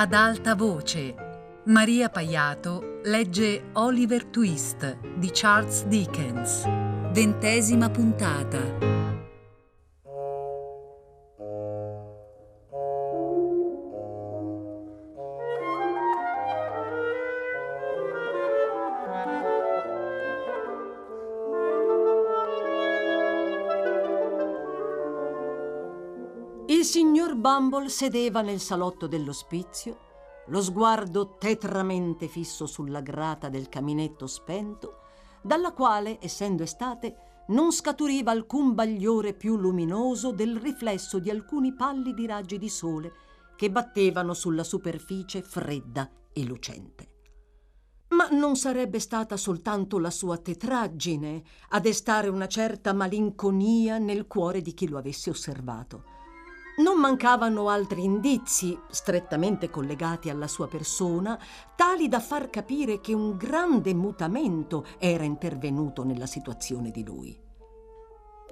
Ad alta voce. Maria Paiato legge Oliver Twist di Charles Dickens. Ventesima puntata. Bumble sedeva nel salotto dell'ospizio, lo sguardo tetramente fisso sulla grata del caminetto spento, dalla quale, essendo estate, non scaturiva alcun bagliore più luminoso del riflesso di alcuni pallidi raggi di sole che battevano sulla superficie fredda e lucente. Ma non sarebbe stata soltanto la sua tetraggine a destare una certa malinconia nel cuore di chi lo avesse osservato non mancavano altri indizi, strettamente collegati alla sua persona, tali da far capire che un grande mutamento era intervenuto nella situazione di lui.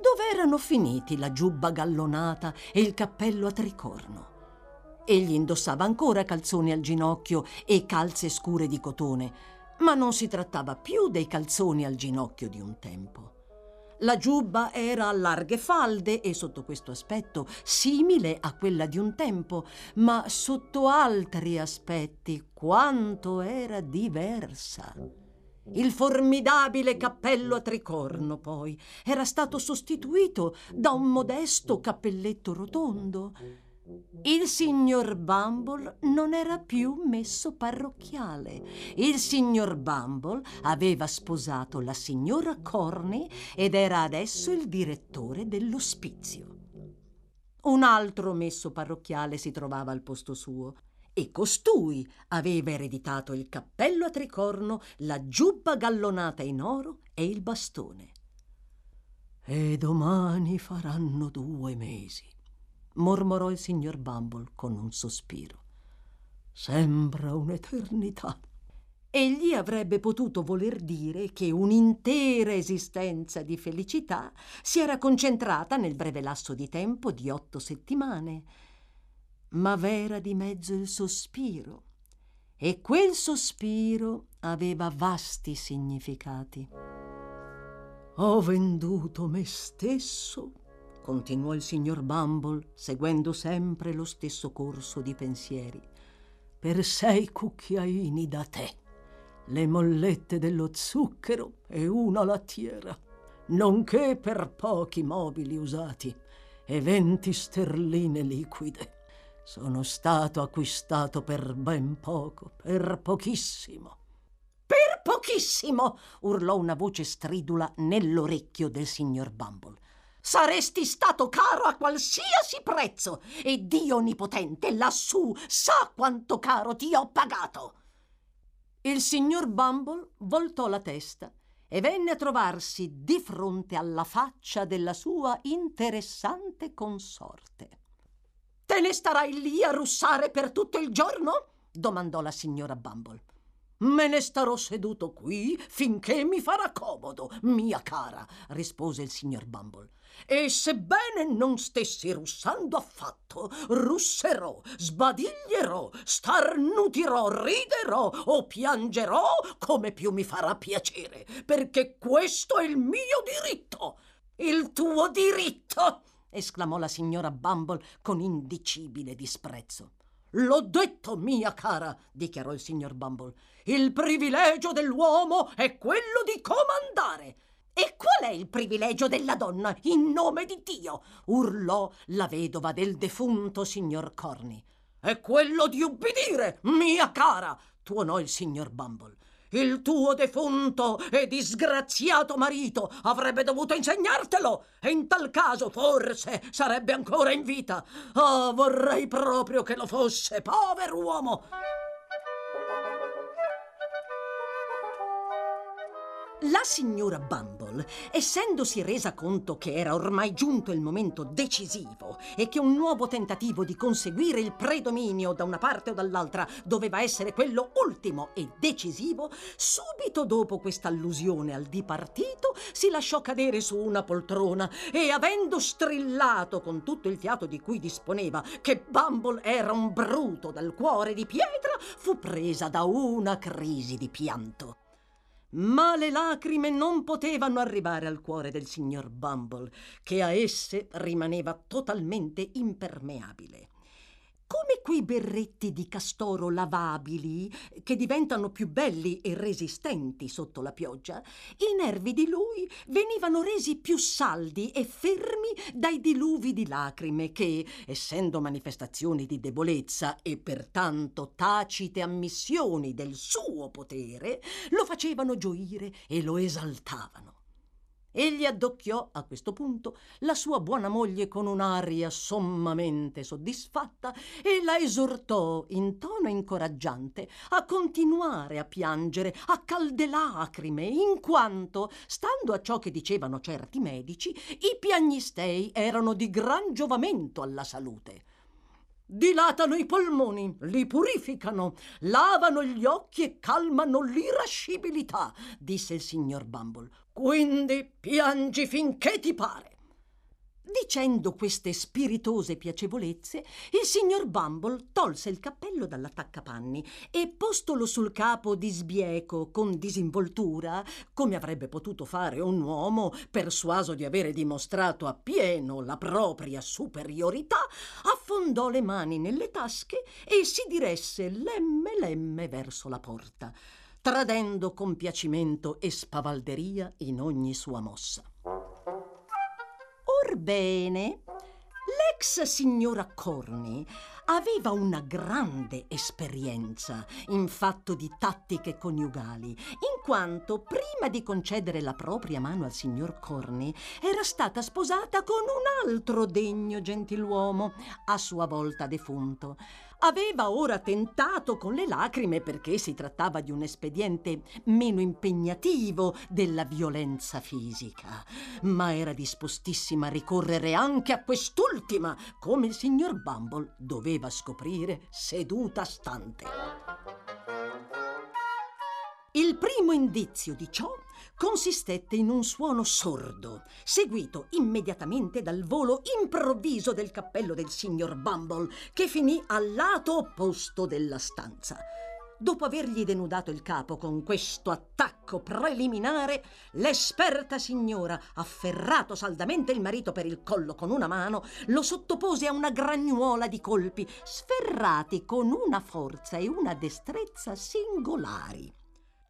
Dove erano finiti la giubba gallonata e il cappello a tricorno? Egli indossava ancora calzoni al ginocchio e calze scure di cotone, ma non si trattava più dei calzoni al ginocchio di un tempo. La giubba era a larghe falde e sotto questo aspetto simile a quella di un tempo, ma sotto altri aspetti quanto era diversa. Il formidabile cappello a tricorno, poi, era stato sostituito da un modesto cappelletto rotondo il signor Bumble non era più messo parrocchiale. Il signor Bumble aveva sposato la signora Corney ed era adesso il direttore dell'ospizio. Un altro messo parrocchiale si trovava al posto suo e costui aveva ereditato il cappello a tricorno, la giubba gallonata in oro e il bastone. E domani faranno due mesi mormorò il signor Bumble con un sospiro. Sembra un'eternità. Egli avrebbe potuto voler dire che un'intera esistenza di felicità si era concentrata nel breve lasso di tempo di otto settimane, ma v'era di mezzo il sospiro, e quel sospiro aveva vasti significati. Ho venduto me stesso continuò il signor Bumble, seguendo sempre lo stesso corso di pensieri, per sei cucchiaini da tè, le mollette dello zucchero e una lattiera, nonché per pochi mobili usati e venti sterline liquide. Sono stato acquistato per ben poco, per pochissimo. Per pochissimo! urlò una voce stridula nell'orecchio del signor Bumble saresti stato caro a qualsiasi prezzo e Dio Onnipotente lassù sa quanto caro ti ho pagato. Il signor Bumble voltò la testa e venne a trovarsi di fronte alla faccia della sua interessante consorte. Te ne starai lì a russare per tutto il giorno? domandò la signora Bumble. Me ne starò seduto qui finché mi farà comodo, mia cara, rispose il signor Bumble. E sebbene non stessi russando affatto, russerò, sbadiglierò, starnutirò, riderò o piangerò come più mi farà piacere, perché questo è il mio diritto. Il tuo diritto! esclamò la signora Bumble con indicibile disprezzo. L'ho detto, mia cara, dichiarò il signor Bumble. Il privilegio dell'uomo è quello di comandare. E qual è il privilegio della donna, in nome di Dio? urlò la vedova del defunto signor Corney. È quello di ubbidire, mia cara, tuonò il signor Bumble. Il tuo defunto e disgraziato marito avrebbe dovuto insegnartelo e in tal caso forse sarebbe ancora in vita. Ah, oh, vorrei proprio che lo fosse, povero uomo. La signora Bumble, essendosi resa conto che era ormai giunto il momento decisivo e che un nuovo tentativo di conseguire il predominio da una parte o dall'altra doveva essere quello ultimo e decisivo, subito dopo questa allusione al dipartito si lasciò cadere su una poltrona e avendo strillato con tutto il fiato di cui disponeva che Bumble era un bruto dal cuore di pietra, fu presa da una crisi di pianto. Ma le lacrime non potevano arrivare al cuore del signor Bumble, che a esse rimaneva totalmente impermeabile come quei berretti di castoro lavabili che diventano più belli e resistenti sotto la pioggia, i nervi di lui venivano resi più saldi e fermi dai diluvi di lacrime che, essendo manifestazioni di debolezza e pertanto tacite ammissioni del suo potere, lo facevano gioire e lo esaltavano. Egli addocchiò a questo punto la sua buona moglie con un'aria sommamente soddisfatta e la esortò in tono incoraggiante a continuare a piangere a calde lacrime, in quanto, stando a ciò che dicevano certi medici, i piagnistei erano di gran giovamento alla salute. Dilatano i polmoni, li purificano, lavano gli occhi e calmano l'irascibilità, disse il signor Bumble. Quindi piangi finché ti pare. Dicendo queste spiritose piacevolezze, il signor Bumble tolse il cappello dall'attaccapanni e, postolo sul capo di sbieco con disinvoltura, come avrebbe potuto fare un uomo persuaso di avere dimostrato appieno la propria superiorità, affondò le mani nelle tasche e si diresse lemme lemme verso la porta, tradendo compiacimento e spavalderia in ogni sua mossa. Orbene, l'ex signora Corny aveva una grande esperienza in fatto di tattiche coniugali, in quanto prima di concedere la propria mano al signor Corny era stata sposata con un altro degno gentiluomo, a sua volta defunto aveva ora tentato con le lacrime perché si trattava di un espediente meno impegnativo della violenza fisica, ma era dispostissima a ricorrere anche a quest'ultima, come il signor Bumble doveva scoprire seduta stante. Il primo indizio di ciò consistette in un suono sordo, seguito immediatamente dal volo improvviso del cappello del signor Bumble, che finì al lato opposto della stanza. Dopo avergli denudato il capo con questo attacco preliminare, l'esperta signora, afferrato saldamente il marito per il collo con una mano, lo sottopose a una gragnuola di colpi, sferrati con una forza e una destrezza singolari.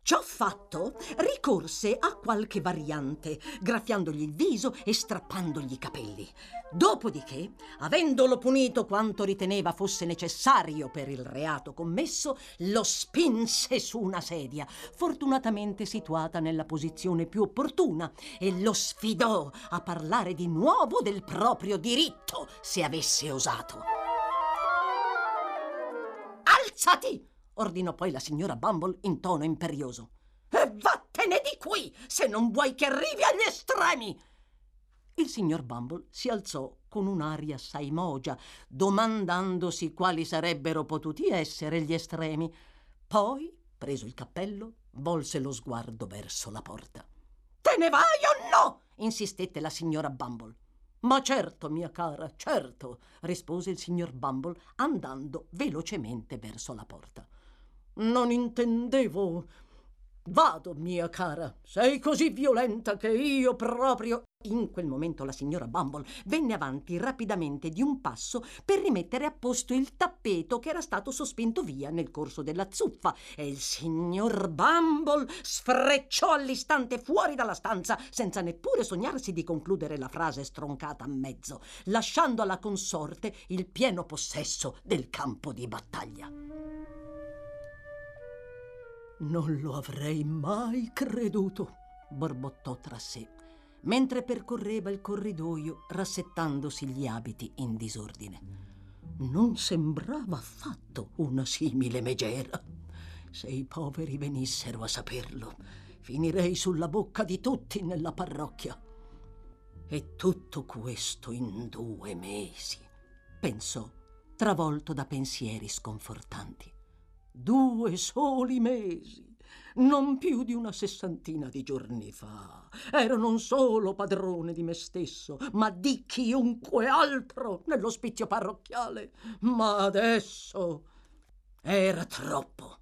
Ciò fatto, ricorse a qualche variante, graffiandogli il viso e strappandogli i capelli. Dopodiché, avendolo punito quanto riteneva fosse necessario per il reato commesso, lo spinse su una sedia, fortunatamente situata nella posizione più opportuna, e lo sfidò a parlare di nuovo del proprio diritto, se avesse osato. Alzati! Ordinò poi la signora Bumble in tono imperioso. E vattene di qui, se non vuoi che arrivi agli estremi! Il signor Bumble si alzò con un'aria assai mogia, domandandosi quali sarebbero potuti essere gli estremi. Poi, preso il cappello, volse lo sguardo verso la porta. Te ne vai o no? insistette la signora Bumble. Ma certo, mia cara, certo, rispose il signor Bumble, andando velocemente verso la porta. Non intendevo. Vado, mia cara. Sei così violenta che io proprio. In quel momento la signora Bumble venne avanti rapidamente di un passo per rimettere a posto il tappeto che era stato sospinto via nel corso della zuffa e il signor Bumble sfrecciò all'istante fuori dalla stanza senza neppure sognarsi di concludere la frase stroncata a mezzo, lasciando alla consorte il pieno possesso del campo di battaglia. Non lo avrei mai creduto, borbottò tra sé, mentre percorreva il corridoio rassettandosi gli abiti in disordine. Non sembrava affatto una simile megera. Se i poveri venissero a saperlo, finirei sulla bocca di tutti nella parrocchia. E tutto questo in due mesi, pensò, travolto da pensieri sconfortanti. Due soli mesi non più di una sessantina di giorni fa, ero non solo padrone di me stesso, ma di chiunque altro nell'ospizio parrocchiale. Ma adesso era troppo.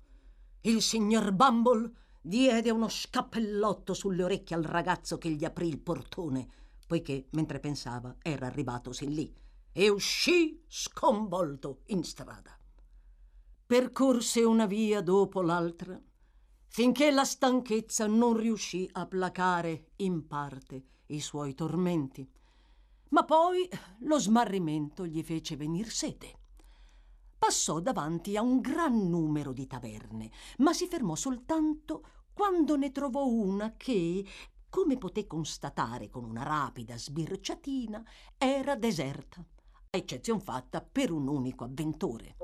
Il signor Bumble diede uno scappellotto sulle orecchie al ragazzo che gli aprì il portone, poiché, mentre pensava, era arrivato sin lì, e uscì sconvolto in strada. Percorse una via dopo l'altra finché la stanchezza non riuscì a placare in parte i suoi tormenti. Ma poi lo smarrimento gli fece venir sete. Passò davanti a un gran numero di taverne, ma si fermò soltanto quando ne trovò una che, come poté constatare con una rapida sbirciatina, era deserta, a eccezion fatta per un unico avventore.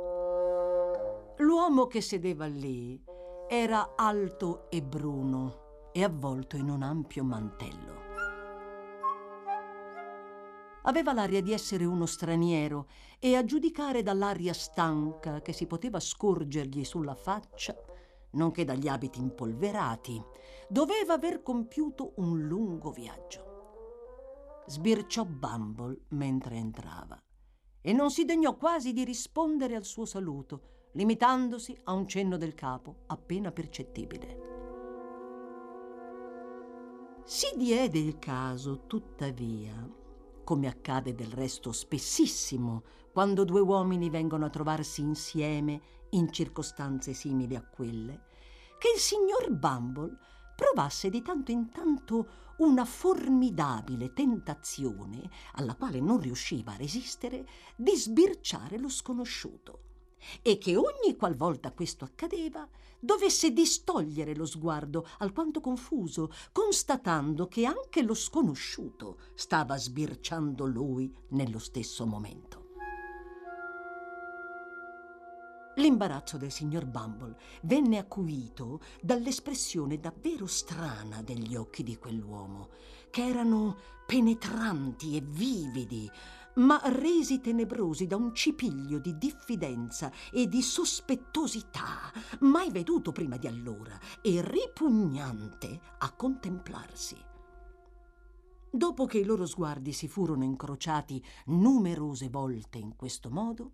L'uomo che sedeva lì era alto e bruno e avvolto in un ampio mantello. Aveva l'aria di essere uno straniero e a giudicare dall'aria stanca che si poteva scorgergli sulla faccia, nonché dagli abiti impolverati, doveva aver compiuto un lungo viaggio. Sbirciò Bumble mentre entrava e non si degnò quasi di rispondere al suo saluto, limitandosi a un cenno del capo appena percettibile. Si diede il caso, tuttavia, come accade del resto spessissimo quando due uomini vengono a trovarsi insieme in circostanze simili a quelle, che il signor Bumble provasse di tanto in tanto una formidabile tentazione, alla quale non riusciva a resistere, di sbirciare lo sconosciuto e che ogni qualvolta questo accadeva dovesse distogliere lo sguardo alquanto confuso, constatando che anche lo sconosciuto stava sbirciando lui nello stesso momento. L'imbarazzo del signor Bumble venne acuito dall'espressione davvero strana degli occhi di quell'uomo, che erano penetranti e vividi, ma resi tenebrosi da un cipiglio di diffidenza e di sospettosità mai veduto prima di allora e ripugnante a contemplarsi. Dopo che i loro sguardi si furono incrociati numerose volte in questo modo,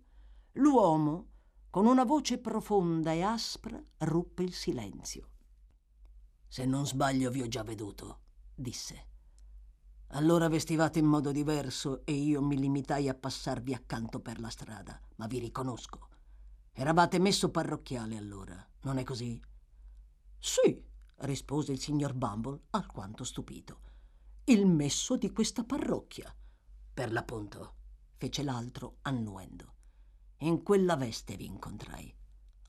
l'uomo, con una voce profonda e aspra, ruppe il silenzio. Se non sbaglio vi ho già veduto, disse. Allora vestivate in modo diverso e io mi limitai a passarvi accanto per la strada, ma vi riconosco. Eravate messo parrocchiale allora, non è così? Sì, rispose il signor Bumble alquanto stupito. Il messo di questa parrocchia. Per l'appunto, fece l'altro annuendo. In quella veste vi incontrai.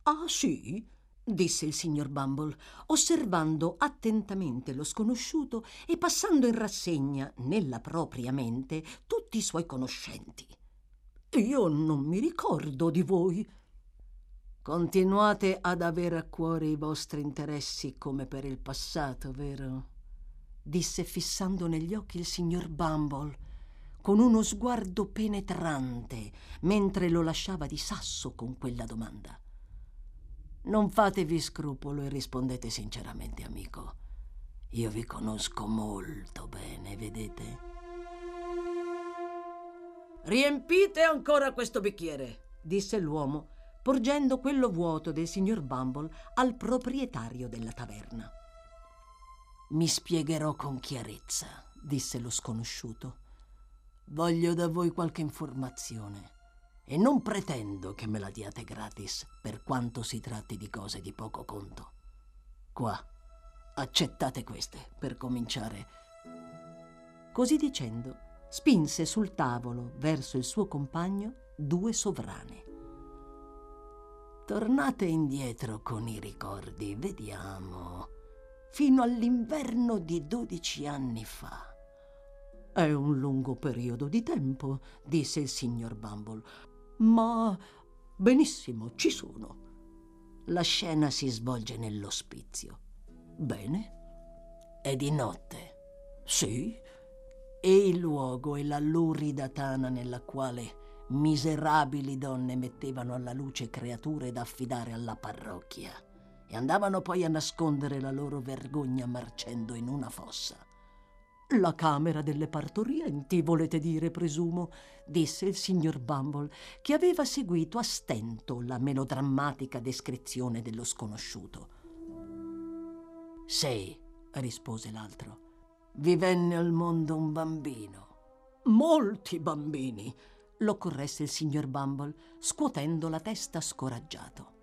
Ah, sì? Disse il signor Bumble, osservando attentamente lo sconosciuto e passando in rassegna nella propria mente tutti i suoi conoscenti. Io non mi ricordo di voi. Continuate ad avere a cuore i vostri interessi come per il passato, vero? disse fissando negli occhi il signor Bumble con uno sguardo penetrante mentre lo lasciava di sasso con quella domanda. Non fatevi scrupolo e rispondete sinceramente, amico. Io vi conosco molto bene, vedete? Riempite ancora questo bicchiere, disse l'uomo, porgendo quello vuoto del signor Bumble al proprietario della taverna. Mi spiegherò con chiarezza, disse lo sconosciuto. Voglio da voi qualche informazione e non pretendo che me la diate gratis per quanto si tratti di cose di poco conto. Qua, accettate queste per cominciare. Così dicendo, spinse sul tavolo verso il suo compagno due sovrane. Tornate indietro con i ricordi, vediamo, fino all'inverno di dodici anni fa. È un lungo periodo di tempo, disse il signor Bumble. Ma benissimo, ci sono. La scena si svolge nell'ospizio. Bene, È di notte. Sì. E il luogo è la lurida tana nella quale miserabili donne mettevano alla luce creature da affidare alla parrocchia e andavano poi a nascondere la loro vergogna marcendo in una fossa. La camera delle partorienti, volete dire, presumo, disse il signor Bumble, che aveva seguito a stento la melodrammatica descrizione dello sconosciuto. Sì, rispose l'altro. Vi venne al mondo un bambino. Molti bambini, lo corresse il signor Bumble, scuotendo la testa scoraggiato.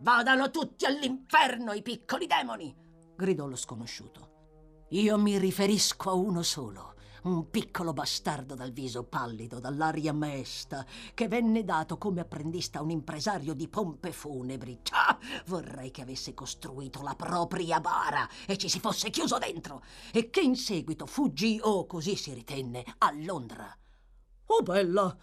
Vadano tutti all'inferno i piccoli demoni! gridò lo sconosciuto. Io mi riferisco a uno solo, un piccolo bastardo dal viso pallido, dall'aria mesta, che venne dato come apprendista a un impresario di pompe funebri. Ah, vorrei che avesse costruito la propria bara e ci si fosse chiuso dentro, e che in seguito fuggì, o così si ritenne, a Londra. Oh bella!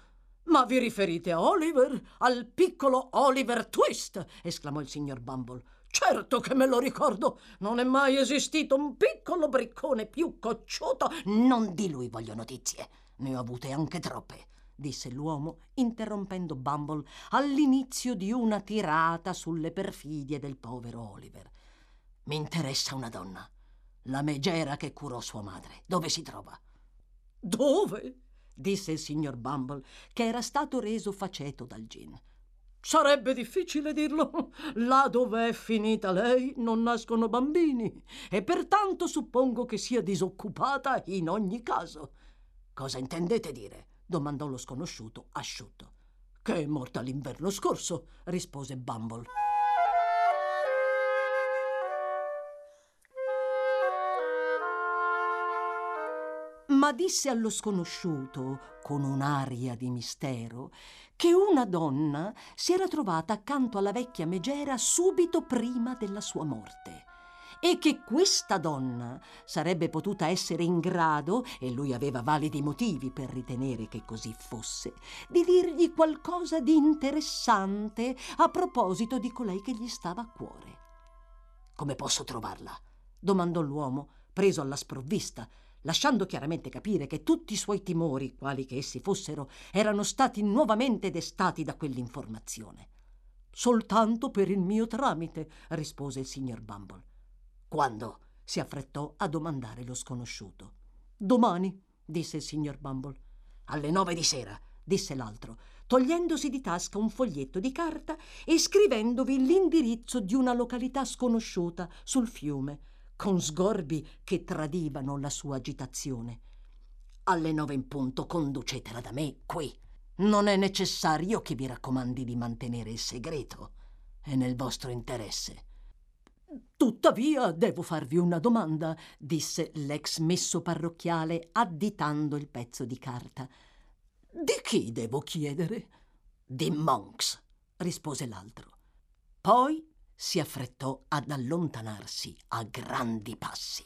Ma vi riferite a Oliver? Al piccolo Oliver Twist? esclamò il signor Bumble. Certo che me lo ricordo. Non è mai esistito un piccolo briccone più cocciuto. Non di lui voglio notizie. Ne ho avute anche troppe, disse l'uomo, interrompendo Bumble all'inizio di una tirata sulle perfidie del povero Oliver. Mi interessa una donna. La megera che curò sua madre. Dove si trova? Dove? disse il signor Bumble, che era stato reso faceto dal gin. Sarebbe difficile dirlo. Là dove è finita lei non nascono bambini e pertanto suppongo che sia disoccupata in ogni caso. Cosa intendete dire? domandò lo sconosciuto asciutto. Che è morta l'inverno scorso, rispose Bumble. Ma disse allo sconosciuto, con un'aria di mistero, che una donna si era trovata accanto alla vecchia megera subito prima della sua morte e che questa donna sarebbe potuta essere in grado, e lui aveva validi motivi per ritenere che così fosse, di dirgli qualcosa di interessante a proposito di colei che gli stava a cuore. Come posso trovarla? domandò l'uomo, preso alla sprovvista, lasciando chiaramente capire che tutti i suoi timori, quali che essi fossero, erano stati nuovamente destati da quell'informazione. Soltanto per il mio tramite, rispose il signor Bumble. Quando? si affrettò a domandare lo sconosciuto. Domani, disse il signor Bumble. Alle nove di sera, disse l'altro, togliendosi di tasca un foglietto di carta e scrivendovi l'indirizzo di una località sconosciuta sul fiume con sgorbi che tradivano la sua agitazione. Alle nove in punto conducetela da me qui. Non è necessario che vi raccomandi di mantenere il segreto. È nel vostro interesse. Tuttavia devo farvi una domanda, disse l'ex messo parrocchiale additando il pezzo di carta. Di chi devo chiedere? Di Monks, rispose l'altro. Poi si affrettò ad allontanarsi a grandi passi.